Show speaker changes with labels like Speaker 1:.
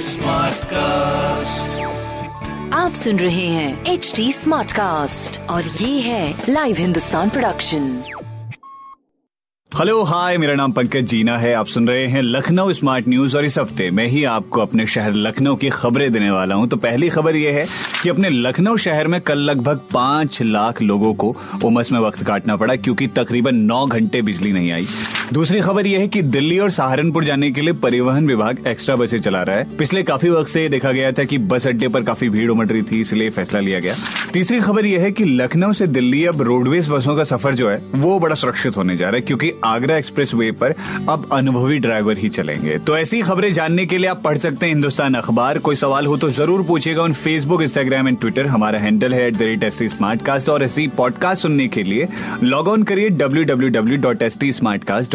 Speaker 1: Smart cast
Speaker 2: आप सुन रहे हैं एच डी स्मार्ट कास्ट और ये है live Hindustan production
Speaker 3: hello hi मेरा नाम पंकज जीना है। आप सुन रहे हैं लखनऊ स्मार्ट न्यूज़ और इस हफ़्ते मैं ही आपको अपने शहर लखनऊ की खबरें देने वाला हूँ। तो पहली खबर यह है कि अपने लखनऊ शहर में कल लगभग पाँच लाख लोगों को उमस में वक्त काटना पड़ा क्योंकि तकरीबन नौ घंटे बिजली नहीं आई। दूसरी खबर यह है कि दिल्ली और सहारनपुर जाने के लिए परिवहन विभाग एक्स्ट्रा बसें चला रहा है। पिछले काफ़ी वक्त से देखा गया था कि बस अड्डे पर काफ़ी भीड़ उमड़ रही थी, इसलिए फैसला लिया गया। तीसरी खबर यह है कि लखनऊ से दिल्ली अब रोडवेज़ बसों का सफ़र जो है, वो बड़ा सुरक्षित होने जा रहा है, क्योंकि आगरा एक्सप्रेस वे पर अब अनुभवी ड्राइवर ही चलेंगे। तो ऐसी खबरें जानने के लिए आप पढ़ सकते हैं हिंदुस्तान अखबार। कोई सवाल हो तो ज़रूर पूछेगा उन फेसबुक, इंस्टाग्राम एंड ट्विटर। हमारा हैंडल है at the rate S smart cast और ऐसी पॉडकास्ट सुनने के लिए लॉग ऑन करिए W W W dot S T smart cast